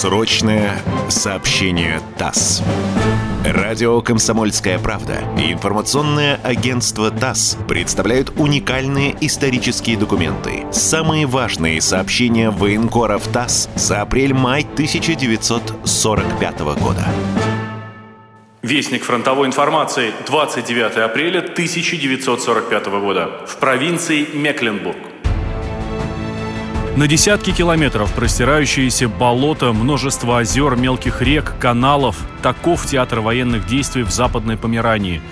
Срочное сообщение ТАСС. Радио «Комсомольская правда» и информационное агентство ТАСС представляют уникальные исторические документы. Самые важные сообщения военкоров ТАСС за апрель-май 1945 года. Вестник фронтовой информации, 29 апреля 1945 года. В провинции Мекленбург. На десятки километров простирающиеся болота, множество озер, мелких рек, каналов – таков театр военных действий в Западной Померании.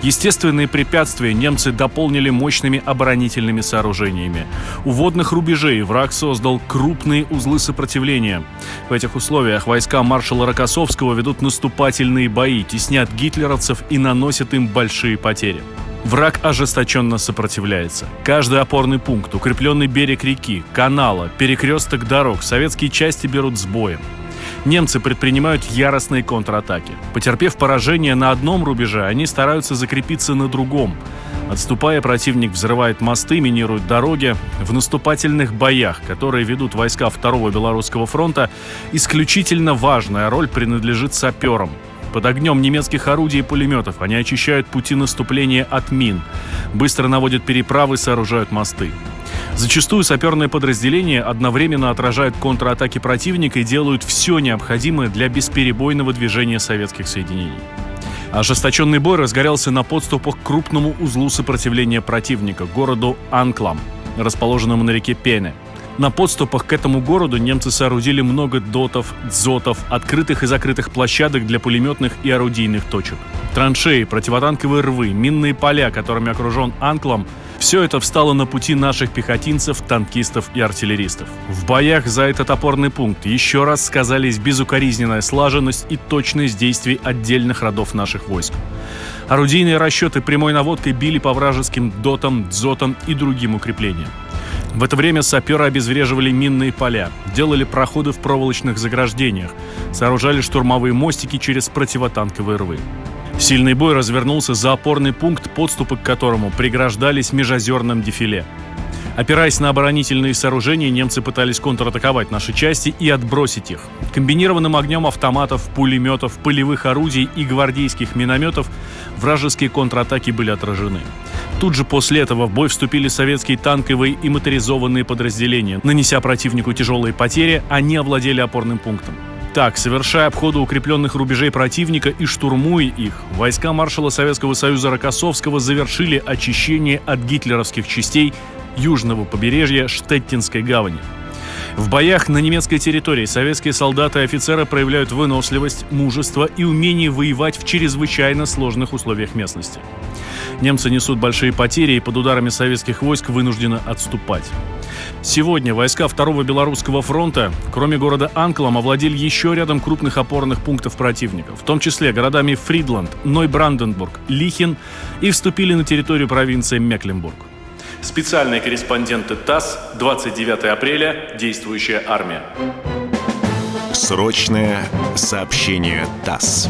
Естественные препятствия немцы дополнили мощными оборонительными сооружениями. У водных рубежей враг создал крупные узлы сопротивления. В этих условиях войска маршала Рокоссовского ведут наступательные бои, теснят гитлеровцев и наносят им большие потери. Враг ожесточенно сопротивляется. Каждый опорный пункт, укрепленный берег реки, канала, перекресток дорог советские части берут с боем. Немцы предпринимают яростные контратаки. Потерпев поражение на одном рубеже, они стараются закрепиться на другом. Отступая, противник взрывает мосты, минирует дороги. В наступательных боях, которые ведут войска Второго Белорусского фронта, исключительно важная роль принадлежит саперам – под огнем немецких орудий и пулеметов они очищают пути наступления от мин, быстро наводят переправы, сооружают мосты. Зачастую саперные подразделения одновременно отражают контратаки противника и делают все необходимое для бесперебойного движения советских соединений. Ожесточенный бой разгорелся на подступах к крупному узлу сопротивления противника, городу Анклам, расположенному на реке Пене – на подступах к этому городу немцы соорудили много дотов, дзотов, открытых и закрытых площадок для пулеметных и орудийных точек. Траншеи, противотанковые рвы, минные поля, которыми окружен Анклом – все это встало на пути наших пехотинцев, танкистов и артиллеристов. В боях за этот опорный пункт еще раз сказались безукоризненная слаженность и точность действий отдельных родов наших войск. Орудийные расчеты прямой наводкой били по вражеским дотам, дзотам и другим укреплениям. В это время саперы обезвреживали минные поля, делали проходы в проволочных заграждениях, сооружали штурмовые мостики через противотанковые рвы. Сильный бой развернулся за опорный пункт, подступы к которому преграждались межозерным дефиле. Опираясь на оборонительные сооружения, немцы пытались контратаковать наши части и отбросить их. Комбинированным огнем автоматов, пулеметов, полевых орудий и гвардейских минометов вражеские контратаки были отражены. Тут же после этого в бой вступили советские танковые и моторизованные подразделения. Нанеся противнику тяжелые потери, они овладели опорным пунктом. Так, совершая обходы укрепленных рубежей противника и штурмуя их, войска маршала Советского Союза Рокоссовского завершили очищение от гитлеровских частей южного побережья Штеттинской гавани. В боях на немецкой территории советские солдаты и офицеры проявляют выносливость, мужество и умение воевать в чрезвычайно сложных условиях местности. Немцы несут большие потери и под ударами советских войск вынуждены отступать. Сегодня войска Второго Белорусского фронта, кроме города Анклом, овладели еще рядом крупных опорных пунктов противника, в том числе городами Фридланд, Нойбранденбург, Лихин и вступили на территорию провинции Мекленбург. Специальные корреспонденты ТАСС, 29 апреля, действующая армия. Срочное сообщение ТАСС.